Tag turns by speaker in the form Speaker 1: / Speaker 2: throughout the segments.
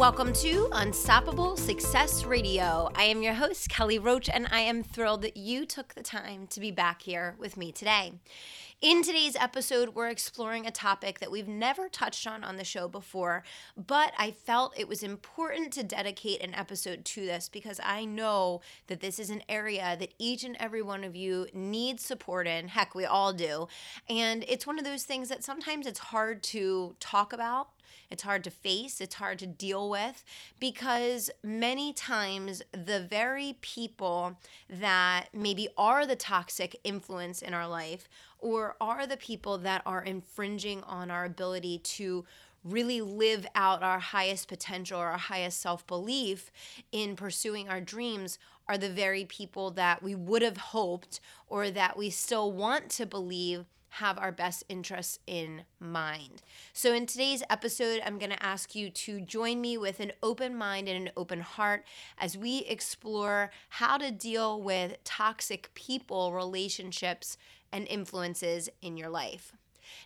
Speaker 1: Welcome to Unstoppable Success Radio. I am your host, Kelly Roach, and I am thrilled that you took the time to be back here with me today. In today's episode, we're exploring a topic that we've never touched on on the show before, but I felt it was important to dedicate an episode to this because I know that this is an area that each and every one of you needs support in. Heck, we all do. And it's one of those things that sometimes it's hard to talk about it's hard to face, it's hard to deal with because many times the very people that maybe are the toxic influence in our life or are the people that are infringing on our ability to really live out our highest potential or our highest self belief in pursuing our dreams are the very people that we would have hoped or that we still want to believe have our best interests in mind. So, in today's episode, I'm going to ask you to join me with an open mind and an open heart as we explore how to deal with toxic people, relationships, and influences in your life.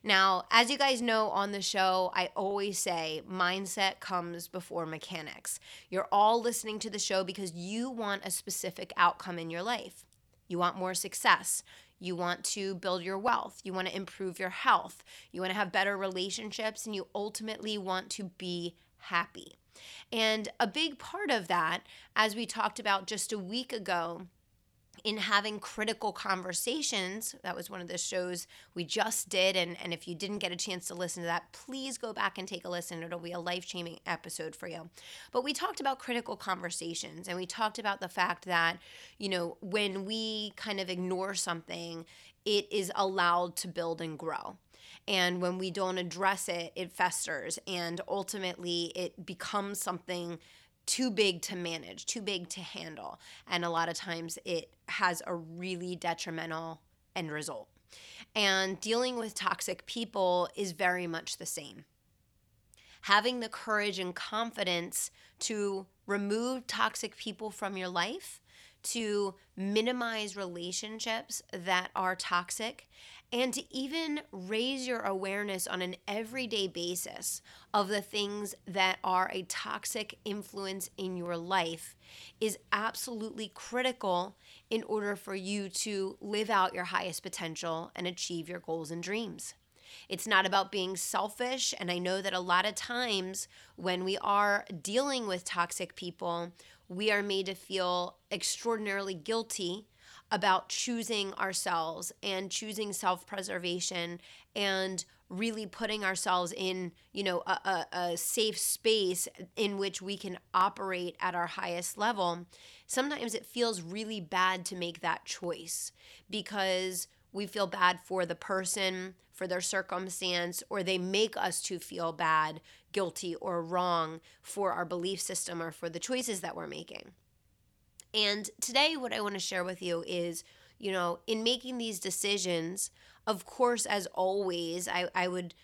Speaker 1: Now, as you guys know on the show, I always say mindset comes before mechanics. You're all listening to the show because you want a specific outcome in your life. You want more success. You want to build your wealth. You want to improve your health. You want to have better relationships. And you ultimately want to be happy. And a big part of that, as we talked about just a week ago, in having critical conversations. That was one of the shows we just did. And, and if you didn't get a chance to listen to that, please go back and take a listen. It'll be a life changing episode for you. But we talked about critical conversations and we talked about the fact that, you know, when we kind of ignore something, it is allowed to build and grow. And when we don't address it, it festers and ultimately it becomes something too big to manage, too big to handle. And a lot of times it has a really detrimental end result. And dealing with toxic people is very much the same. Having the courage and confidence to remove toxic people from your life, to minimize relationships that are toxic, and to even raise your awareness on an everyday basis of the things that are a toxic influence in your life is absolutely critical in order for you to live out your highest potential and achieve your goals and dreams. It's not about being selfish. And I know that a lot of times when we are dealing with toxic people, we are made to feel extraordinarily guilty about choosing ourselves and choosing self preservation and really putting ourselves in you know a, a, a, safe space in which we can operate at our highest level sometimes it feels really bad to make that choice because we feel bad for the person for their circumstance or they make us to feel bad guilty or wrong for our belief system or for the choices that we're making. And today, what I want to share with you is, you know, in making these decisions, of course, as always, I, I would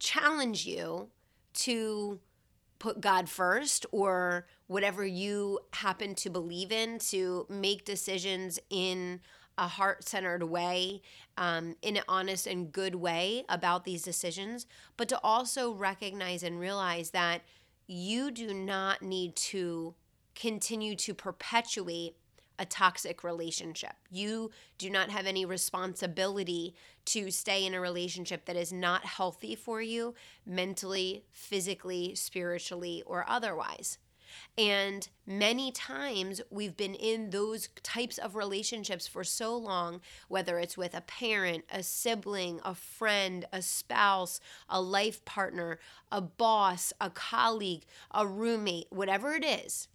Speaker 1: challenge you to put God first or whatever you happen to believe in to make decisions in a heart centered way, um, in an honest and good way about these decisions, but to also recognize and realize that you do not need to continue to perpetuate a toxic relationship. You do not have any responsibility to stay in a relationship that is not healthy for you mentally, physically, spiritually, or otherwise. And many times we've been in those types of relationships for so long, whether it's with a parent, a sibling, a friend, a spouse, a life partner, a boss, a colleague, a roommate, whatever it is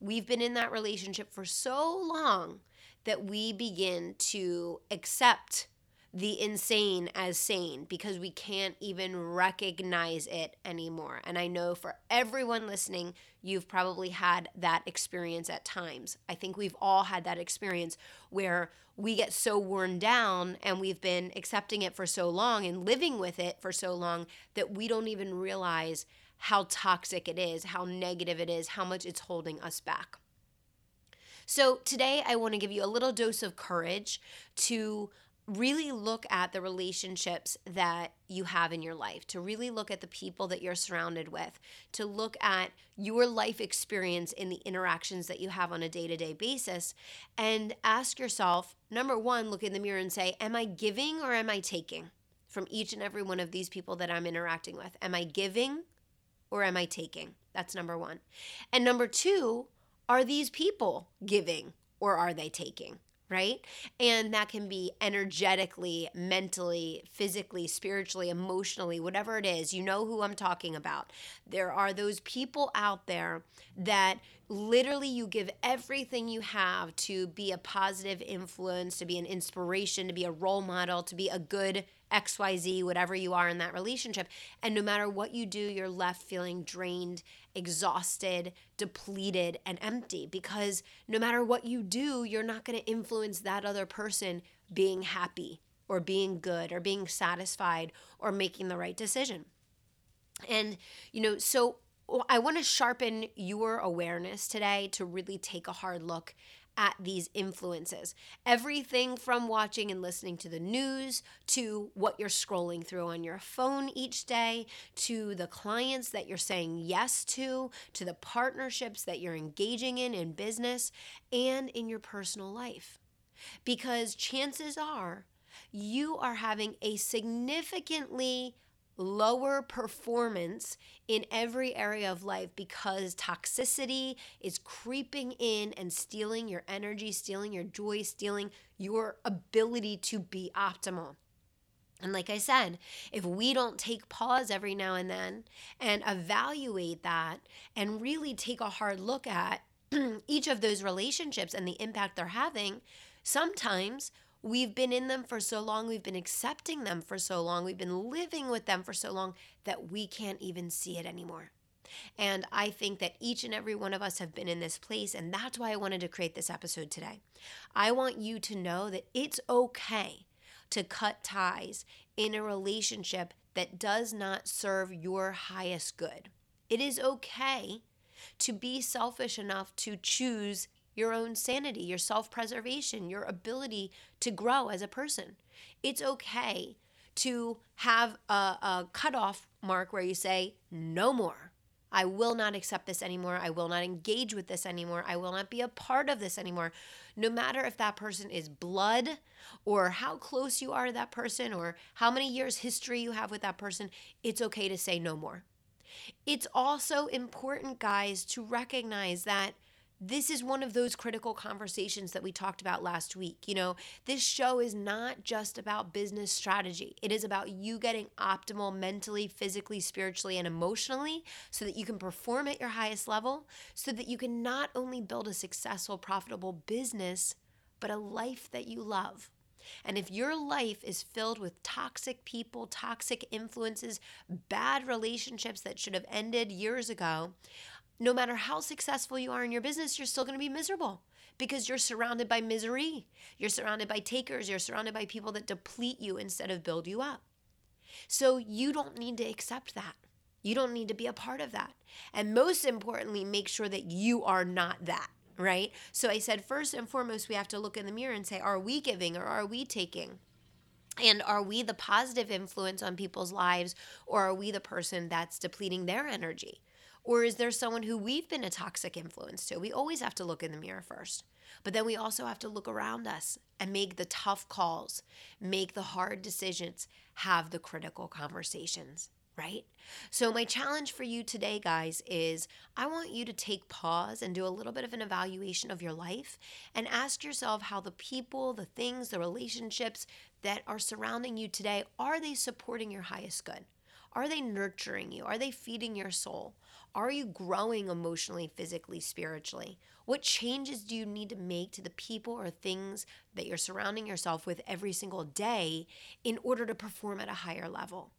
Speaker 1: We've been in that relationship for so long that we begin to accept the insane as sane because we can't even recognize it anymore. And I know for everyone listening, you've probably had that experience at times. I think we've all had that experience where we get so worn down and we've been accepting it for so long and living with it for so long that we don't even realize how toxic it is, how negative it is, how much it's holding us back. So, today I want to give you a little dose of courage to really look at the relationships that you have in your life, to really look at the people that you're surrounded with, to look at your life experience in the interactions that you have on a day to day basis, and ask yourself number one, look in the mirror and say, Am I giving or am I taking from each and every one of these people that I'm interacting with? Am I giving or am I taking? That's number one. And number two, are these people giving or are they taking? Right? And that can be energetically, mentally, physically, spiritually, emotionally, whatever it is. You know who I'm talking about. There are those people out there that literally you give everything you have to be a positive influence, to be an inspiration, to be a role model, to be a good XYZ, whatever you are in that relationship. And no matter what you do, you're left feeling drained, exhausted, depleted, and empty because no matter what you do, you're not going to influence that other person being happy or being good or being satisfied or making the right decision. And, you know, so I want to sharpen your awareness today to really take a hard look at these influences. Everything from watching and listening to the news to what you're scrolling through on your phone each day to the clients that you're saying yes to, to the partnerships that you're engaging in in business and in your personal life. Because chances are you are having a significantly lower performance in every area of life because toxicity is creeping in and stealing your energy, stealing your joy, stealing your ability to be optimal. And like I said, if we don't take pause every now and then and evaluate that and really take a hard look at each of those relationships and the impact they're having, sometimes We've been in them for so long, we've been accepting them for so long, we've been living with them for so long that we can't even see it anymore. And I think that each and every one of us have been in this place. And that's why I wanted to create this episode today. I want you to know that it's okay to cut ties in a relationship that does not serve your highest good. It is okay to be selfish enough to choose your own sanity, your self preservation, your ability to grow as a person. It's okay to have a, a cutoff mark where you say, no more. I will not accept this anymore. I will not engage with this anymore. I will not be a part of this anymore. No matter if that person is blood or how close you are to that person or how many years history you have with that person, it's okay to say no more. It's also important, guys, to recognize that this is one of those critical conversations that we talked about last week. You know, this show is not just about business strategy, it is about you getting optimal mentally, physically, spiritually, and emotionally so that you can perform at your highest level, so that you can not only build a successful, profitable business, but a life that you love. And if your life is filled with toxic people, toxic influences, bad relationships that should have ended years ago, no matter how successful you are in your business, you're still going to be miserable because you're surrounded by misery. You're surrounded by takers. You're surrounded by people that deplete you instead of build you up. So you don't need to accept that. You don't need to be a part of that. And most importantly, make sure that you are not that, right? So I said, first and foremost, we have to look in the mirror and say, are we giving or are we taking? And are we the positive influence on people's lives or are we the person that's depleting their energy? Or is there someone who we've been a toxic influence to? We always have to look in the mirror first. But then we also have to look around us and make the tough calls, make the hard decisions, have the critical conversations, right? So, my challenge for you today, guys, is I want you to take pause and do a little bit of an evaluation of your life and ask yourself how the people, the things, the relationships that are surrounding you today are they supporting your highest good? Are they nurturing you? Are they feeding your soul? Are you growing emotionally, physically, spiritually? What changes do you need to make to the people or things that you're surrounding yourself with every single day in order to perform at a higher level?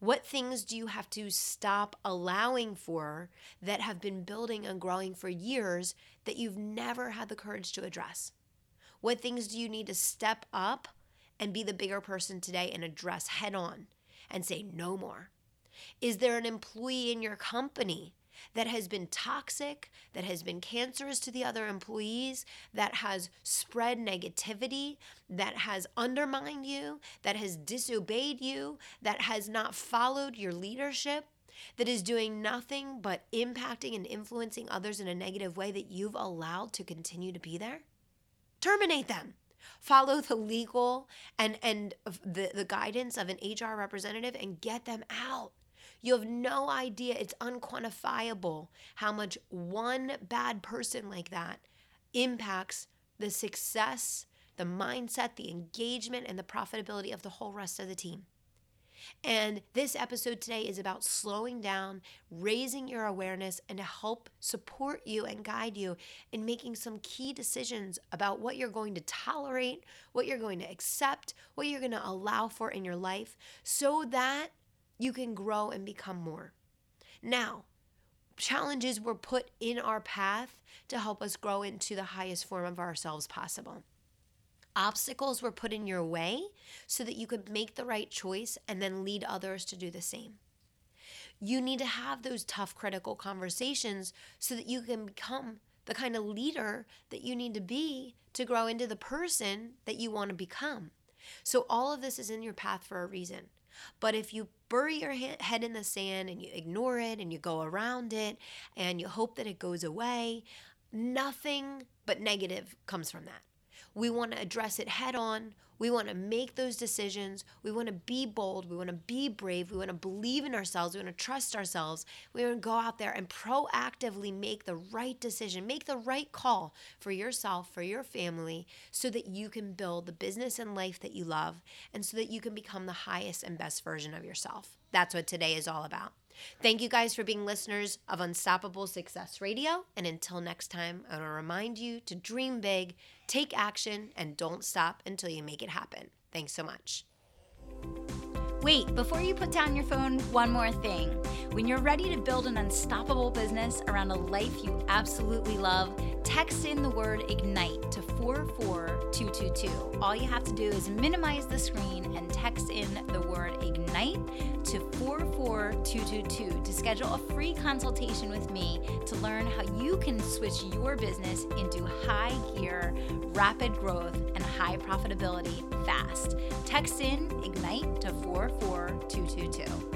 Speaker 1: What things do you have to stop allowing for that have been building and growing for years that you've never had the courage to address? What things do you need to step up and be the bigger person today and address head on and say no more? Is there an employee in your company that has been toxic, that has been cancerous to the other employees, that has spread negativity, that has undermined you, that has disobeyed you, that has not followed your leadership, that is doing nothing but impacting and influencing others in a negative way that you've allowed to continue to be there? Terminate them follow the legal and and the, the guidance of an HR representative and get them out. You have no idea, it's unquantifiable how much one bad person like that impacts the success, the mindset, the engagement, and the profitability of the whole rest of the team. And this episode today is about slowing down, raising your awareness, and to help support you and guide you in making some key decisions about what you're going to tolerate, what you're going to accept, what you're going to allow for in your life, so that you can grow and become more. Now, challenges were put in our path to help us grow into the highest form of ourselves possible. Obstacles were put in your way so that you could make the right choice and then lead others to do the same. You need to have those tough, critical conversations so that you can become the kind of leader that you need to be to grow into the person that you want to become. So, all of this is in your path for a reason. But if you bury your head in the sand and you ignore it and you go around it and you hope that it goes away, nothing but negative comes from that. We want to address it head on. We want to make those decisions. We want to be bold. We want to be brave. We want to believe in ourselves. We want to trust ourselves. We want to go out there and proactively make the right decision, make the right call for yourself, for your family, so that you can build the business and life that you love and so that you can become the highest and best version of yourself. That's what today is all about. Thank you guys for being listeners of Unstoppable Success Radio. And until next time, I want to remind you to dream big, take action, and don't stop until you make it happen. Thanks so much.
Speaker 2: Wait, before you put down your phone, one more thing. When you're ready to build an unstoppable business around a life you absolutely love, text in the word IGNITE to 44222. All you have to do is minimize the screen and text in the word IGNITE to 44222 to schedule a free consultation with me to learn how you can switch your business into high gear, rapid growth, and high profitability fast. Text in IGNITE to 44222.